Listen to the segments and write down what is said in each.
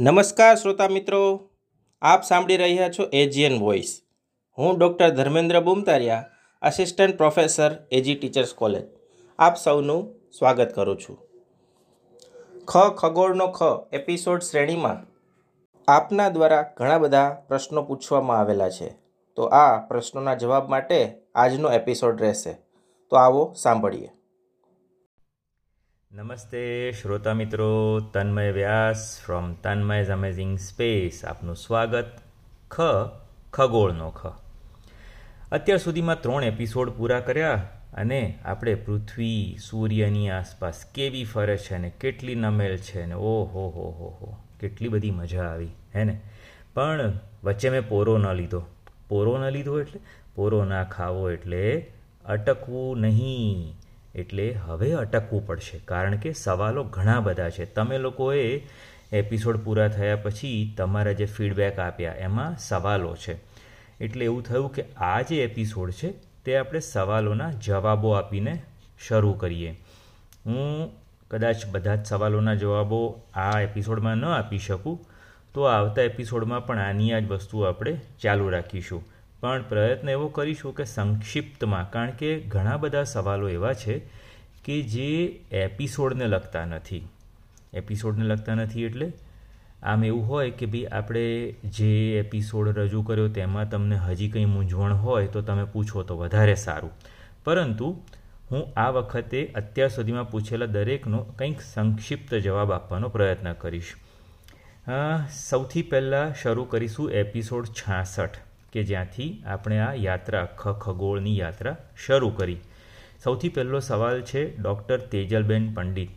નમસ્કાર શ્રોતા મિત્રો. આપ સાંભળી રહ્યા છો એજીએન વોઇસ હું doctor Dharmendra Bumtariya assistant professor AG teachers college આપ સૌનું સ્વાગત કરું છું. ખ, ખગોળનો ખ એપિસોડ શ્રેણીમાં આપના દ્વારા ઘણા બધા પ્રશ્નો પૂછવામાં આવેલા છે. તો આ પ્રશ્નોના જવાબ માટે આજનો એપિસોડ રહેશે. તો આવો સાંભળીએ. નમસ્તે શ્રોતા મિત્રો, Tanmay Vyas from Tanmay's amazing space આપનું સ્વાગત. ખ, ખગોળનો ખ. અત્યાર સુધીમાં ત્રણ એપિસોડ પૂરા કર્યા અને આપણે પૃથ્વી, સૂર્યની આસપાસ કેવી ફરે છે અને કેટલી નમેલ છે ને ઓ હો હો હો હો, કેટલી બધી મજા આવી, હે ને? પણ વચ્ચે મેં પોરો ન લીધો. પોરો ન લીધો એટલે? પોરો ના ખાવો એટલે અટકવું નહીં. એટલે હવે અટકવું પડશે, કારણ કે સવાલો ઘણા બધા છે. તમે લોકોએ એપિસોડ પૂરા થયા પછી તમારા જે ફીડબેક આપ્યા, એમાં સવાલો છે. એટલે એવું થયું કે આ જે એપિસોડ છે, તે આપણે સવાલોના જવાબો આપીને શરૂ કરીએ. હું કદાચ બધા જ સવાલોના જવાબો આ એપિસોડમાં ન આપી શકું, તો આવતા એપિસોડમાં પણ આની આ જ વસ્તુ આપણે ચાલુ રાખીશું. પણ પ્રયત્ન એવો કરીશું કે સંક્ષિપ્તમાં, કારણ કે ઘણા બધા સવાલો એવા છે કે જે એપિસોડને લગતા નથી. એપિસોડને લગતા નથી એટલે આમ એવું હોય કે ભાઈ આપણે જે એપિસોડ રજૂ કર્યો તેમાં તમને હજી કંઈ મૂંઝવણ હોય તો તમે પૂછો તો વધારે સારું. પરંતુ હું આ વખતે અત્યાર સુધીમાં પૂછેલા દરેકનો કંઈક સંક્ષિપ્ત જવાબ આપવાનો પ્રયત્ન કરીશ. સૌથી પહેલાં શરૂ કરીશું એપિસોડ છાસઠ. કે જ્યાંથી આપણે આ યાત્રા ખ ખગોળની યાત્રા શરૂ કરી. સૌથી પહેલો સવાલ છે ડૉક્ટર તેજલબેન પંડિત,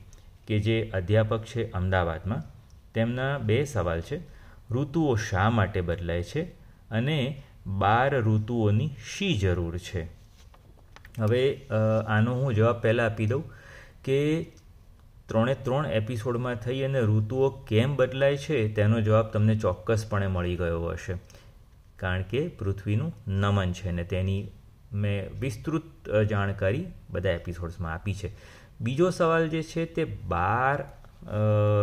કે જે અધ્યાપક છે અમદાવાદમાં. તેમના બે સવાલ છે, ઋતુઓ શા માટે બદલાય છે અને બાર ઋતુઓની શી જરૂર છે? હવે આનો હું જવાબ પહેલાં આપી દઉં કે ત્રણે ત્રણ એપિસોડમાં થઈ અને ઋતુઓ કેમ બદલાય છે, તેનો જવાબ તમને ચોક્કસપણે મળી ગયો હશે. કારણ કે પૃથ્વીનું નમન છે ને તેની મેં વિસ્તૃત જાણકારી બધા એપિસોડ્સમાં આપી છે. બીજો સવાલ જે છે તે બાર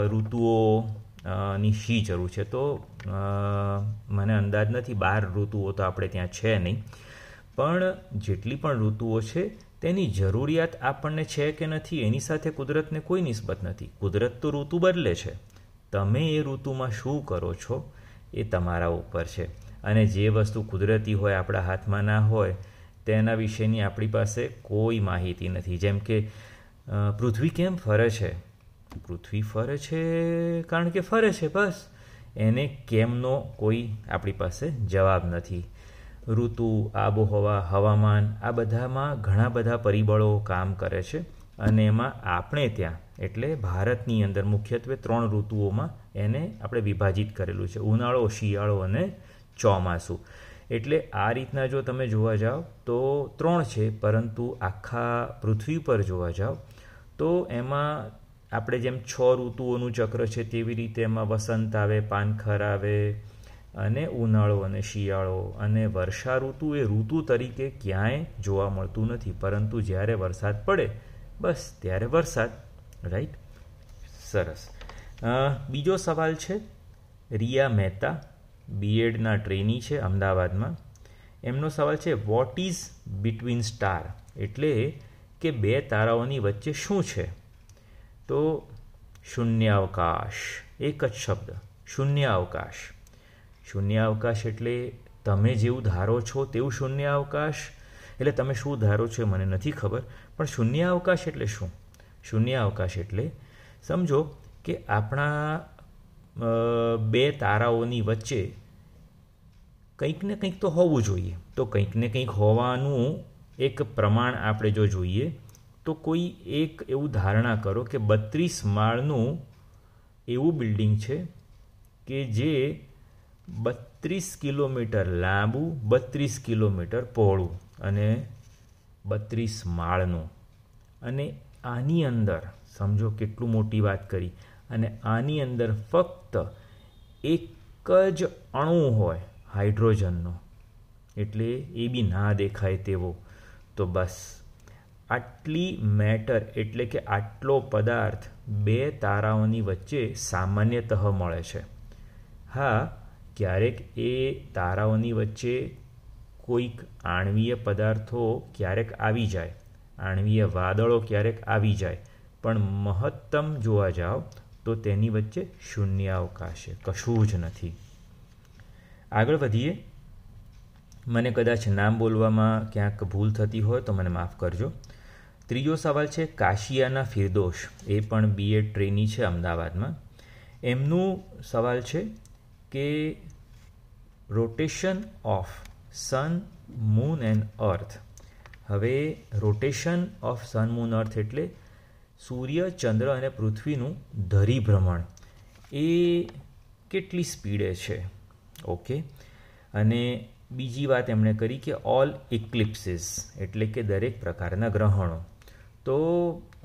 ઋતુઓ ની શી જરૂર છે? તો મને અંદાજ નથી, બાર ઋતુઓ તો આપણે ત્યાં છે નહીં. પણ જેટલી પણ ઋતુઓ છે, તેની જરૂરિયાત આપણને છે કે નથી, એની સાથે કુદરતને કોઈ નિસ્બત નથી. કુદરત તો ઋતુ બદલે છે. તમે એ ઋતુમાં શું કરો છો એ તમારા ઉપર છે. અને જે વસ્તુ કુદરતી હોય, આપણા હાથમાં ના હોય, તેના વિશેની આપણી પાસે કોઈ માહિતી નથી. જેમ કે પૃથ્વી કેમ ફરે છે? પૃથ્વી ફરે છે કારણ કે ફરે છે બસ. એને કેમનો કોઈ આપણી પાસે જવાબ નથી. ઋતુ, આબોહવા, હવામાન, આ બધામાં ઘણા બધા પરિબળો કામ કરે છે અને એમાં આપણે ત્યાં, એટલે ભારતની અંદર મુખ્યત્વે ત્રણ ઋતુઓમાં એને આપણે વિભાજિત કરેલું છે. ઉનાળો, શિયાળો અને ચોમાસું. એટલે આ રીતના જો તમે જોવા જાઓ તો ત્રણ છે, પરંતુ આખા પૃથ્વી પર જોવા જાઓ તો એમાં આપણે જેમ છ ઋતુઓનું ચક્ર છે તેવી રીતે એમાં વસંત આવે, પાનખર આવે અને ઉનાળો અને શિયાળો. અને વર્ષા ઋતુ એ ઋતુ તરીકે ક્યાંય જોવા મળતું નથી. પરંતુ જ્યારે વરસાદ પડે, બસ ત્યારે વરસાદ. રાઈટ? સરસ. બીજો સવાલ છે, રિયા મહેતા બીએડના ટ્રેની છે અમદાવાદમાં. એમનો સવાલ છે વોટ ઇઝ બિટવીન સ્ટાર એટલે કે બે તારાઓની વચ્ચે શું છે? તો શૂન્યાવકાશ, એક જ શબ્દ, શૂન્યાવકાશ. શૂન્યાવકાશ એટલે તમે જેવું ધારો છો તેવું શૂન્યાવકાશ. એટલે તમે શું ધારો છો મને નથી ખબર, પણ શૂન્યાવકાશ એટલે શું? શૂન્યાવકાશ એટલે, સમજો કે આપણા બે તારાઓની વચ્ચે કંઈક ને કંઈક તો હોવું જોઈએ. તો કંઈક ને કંઈક હોવાનું એક પ્રમાણ આપણે જો જોઈએ, તો કોઈ એક એવું ધારણા કરો કે બત્રીસ માળનું એવું બિલ્ડિંગ છે કે જે બત્રીસ કિલોમીટર લાંબુ, બત્રીસ કિલોમીટર પહોળું અને બત્રીસ માળનું. અને આની અંદર, સમજો કેટલું મોટી વાત કરી. અને આની અંદર ફક્ત એક જ અણુ હોય, હાઇડ્રોજનનો. એટલે એ બી ના દેખાય તેવો. તો બસ. આટલી મેટર એટલે કે આટલો પદાર્થ બે તારાઓની વચ્ચે સામાન્યતઃ મળે છે. હા, ક્યારેક એ તારાઓની વચ્ચે કોઈક આણવીય પદાર્થો ક્યારેક આવી જાય. આણવીય વાદળો ક્યારેક આવી જાય. પણ મહત્તમ જોવા જાઓ તો તેની વચ્ચે શૂન્ય અવકાશ છે. કશું જ નથી. આગળ વધીએ. મને કદાચ નામ બોલવામાં ક્યાંક ભૂલ થતી હોય તો મને માફ કરજો. ત્રીજો સવાલ છે, કાશિયાના ફિરદોશ. એ પણ બીએડ ટ્રેની છે અમદાવાદમાં. એમનું સવાલ છે કે rotation of sun, moon and earth. હવે rotation of sun, moon, earth એટલે સૂર્ય, ચંદ્ર અને પૃથ્વીનું ધરીભ્રમણ. એ કેટલી સ્પીડે છે? ઓકે. અને બીજી વાત એમણે કરી કે ઓલ ઇક્લિપ્સિસ એટલે કે દરેક પ્રકારના ગ્રહણો. તો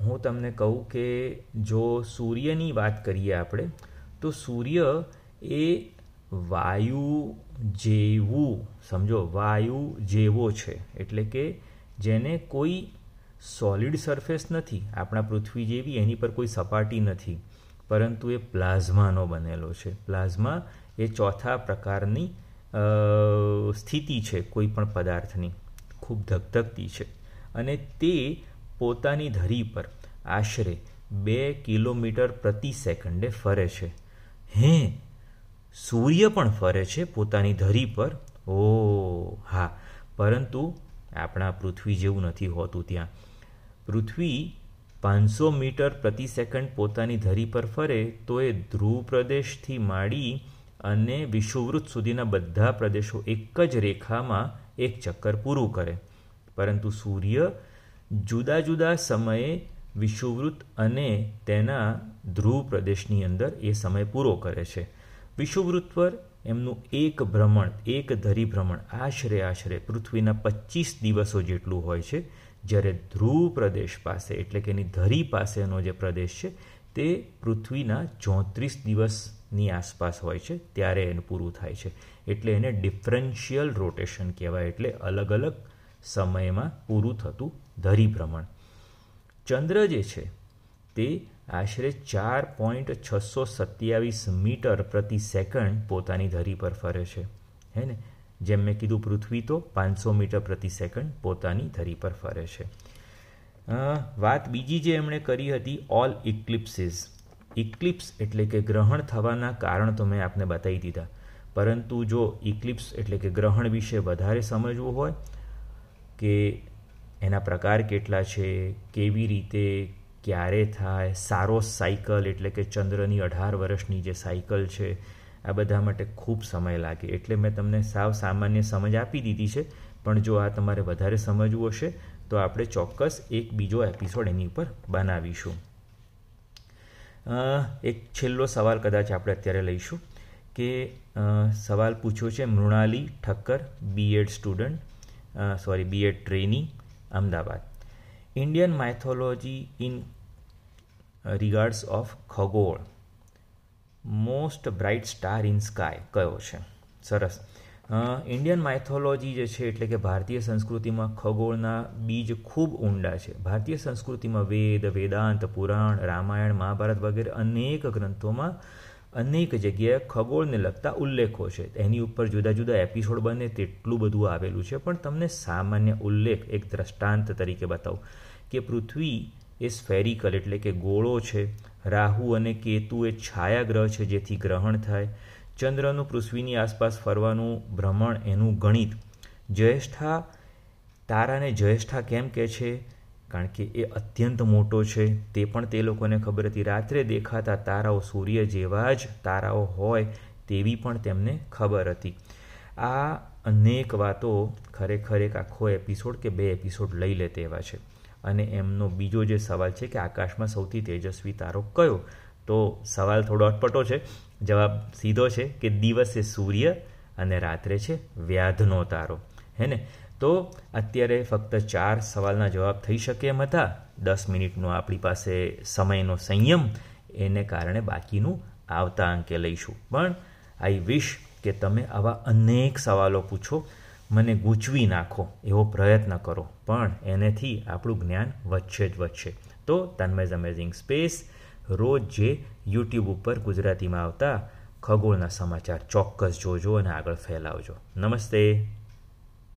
હું તમને કહું કે જો સૂર્યની વાત કરીએ આપણે, તો સૂર્ય એ વાયુ જેવું, સમજો, વાયુ જેવો છે. એટલે કે જેને કોઈ સોલિડ સરફેસ નથી, આપણા પૃથ્વી જેવી, એની પર કોઈ સપાટી નથી, પરંતુ એ પ્લાઝમાનો બનેલો છે. પ્લાઝમા એ ચોથા પ્રકારની સ્થિતિ છે, કોઈ પણ પદાર્થની. ખૂબ ધગધગતી છે. અને તે પોતાની ધરી પર આશરે બે કિલોમીટર પ્રતિ સેકન્ડે ફરે છે. હે, સૂર્ય પણ ફરે છે પોતાની ધરી પર? ઓ હા. પરંતુ આપણા પૃથ્વી જેવું નથી હોતું ત્યાં. પૃથ્વી પાંચસો મીટર પ્રતિ સેકન્ડ પોતાની ધરી પર ફરે, તો એ ધ્રુવ પ્રદેશથી માંડી અને વિષુવવૃત્ત સુધીના બધા પ્રદેશો એક જ રેખામાં એક ચક્કર પૂરું કરે. પરંતુ સૂર્ય જુદા જુદા સમયે વિષુવવૃત્ત અને તેના ધ્રુવ પ્રદેશની અંદર એ સમય પૂરો કરે છે. વિષુવવૃત્ત પર એમનું એક ભ્રમણ, એક ધરી ભ્રમણ આશરે આશરે પૃથ્વીના પચીસ દિવસો જેટલું હોય છે. જ્યારે ધ્રુવ પ્રદેશ પાસે, એટલે કે એની ધરી પાસેનો જે પ્રદેશ છે, તે પૃથ્વીના ચોત્રીસ દિવસની આસપાસ હોય છે, ત્યારે એનું પૂરું થાય છે. એટલે એને ડિફરન્શિયલ રોટેશન કહેવાય, એટલે અલગ અલગ સમયમાં પૂરું થતું ધરી ભ્રમણ. ચંદ્ર જે છે, તે આશરે ચાર પોઈન્ટ છસો સત્યાવીસ મીટર પ્રતિ સેકન્ડ પોતાની ધરી પર ફરે છે. હે ને? જેમ મેં કીધું, પૃથ્વી તો પાંચસો મીટર પ્રતિ સેકન્ડ પોતાની ધરી પર ફરે છે. વાત બીજી જે એમણે કરી હતી ઓલ ઇક્લિપ્સિસ ઇક્લિપ્સ એટલે કે ગ્રહણ થવાના કારણ તો મેં આપને બતાવી દીધા. પરંતુ જો ઇક્લિપ્સ એટલે કે ગ્રહણ વિશે વધારે સમજવું હોય, કે એના પ્રકાર કેટલા છે, કેવી રીતે, ક્યારે થાય, સારો સાયકલ એટલે કે ચંદ્રની અઢાર વર્ષની જે સાયકલ છે આ બધા માટે ખૂબ સમય લાગે. એટલે મેં તમને સાવ સામાન્ય સમજ આપી દીધી છે, પણ જો આ તમારે વધારે સમજવું હશે, તો આપણે ચોક્કસ એક બીજો એપિસોડ એની ઉપર બનાવીશું. એક છેલ્લો સવાલ કદાચ આપણે અત્યારે લઈશું કે સવાલ પૂછ્યો છે Mrunali Thakkar BEd student sorry BEd trainee Ahmedabad. Indian mythology in regards of ખગોળ. Most bright star in sky કયો છે? સરસ. ઇન્ડિયન માઇથોલોજી જે છે એટલે કે ભારતીય સંસ્કૃતિમાં ખગોળના બીજ ખૂબ ઊંડા છે. ભારતીય સંસ્કૃતિમાં વેદ, વેદાંત, પુરાણ, રામાયણ, મહાભારત વગેરે અનેક ગ્રંથોમાં અનેક જગ્યાએ ખગોળને લગતા ઉલ્લેખો છે. એની ઉપર જુદા જુદા એપિસોડ બને, તેટલું બધું આવેલું છે. પણ તમને સામાન્ય ઉલ્લેખ એક દ્રષ્ટાંત તરીકે બતાવું કે પૃથ્વી એ સ્ફેરિકલ એટલે કે ગોળો છે. રાહુ અને કેતુ એ છાયાગ્રહ છે જેથી ગ્રહણ થાય. ચંદ્રનું પૃથ્વીની આસપાસ ફરવાનું ભ્રમણ એનું ગણિત. જ્યેષ્ઠા તારાને જ્યેષ્ઠા કેમ કહે છે? કારણ કે એ અત્યંત મોટો છે. તે પણ તે લોકોને ખબર હતી. રાત્રે દેખાતા તારાઓ સૂર્ય જેવા જ તારાઓ હોય તેવી પણ તેમને ખબર હતી. આ અનેક વાતો ખરેખર એક આખો એપિસોડ કે બે એપિસોડ લઈ લે તેવા છે. અને એમનો બીજો જે સવાલ છે કે આકાશમાં સૌથી તેજસ્વી તારો કયો? તો સવાલ થોડો અટપટો છે. જવાબ સીધો છે કે દિવસે સૂર્ય અને રાત્રે છે વ્યાધનો તારો. હે ને? તો અત્યારે ફક્ત ચાર સવાલના જવાબ થઈ શકે એમ હતા. દસ મિનિટનો આપણી પાસે સમયનો સંયમ, એને કારણે બાકીનું આવતા અંકે લઈશું. પણ આઈ વિશ કે તમે આવા અનેક સવાલો પૂછો મને ગૂંચવી નાખો, એવો પ્રયત્ન કરો. પણ એનેથી આપણું જ્ઞાન વધશે જ વધશે. તો તન્મેઝ અમેઝિંગ સ્પેસ રોજ જે યુટ્યુબ ઉપર ગુજરાતીમાં આવતા ખગોળના સમાચાર ચોક્કસ જોજો અને આગળ ફેલાવજો. નમસ્તે.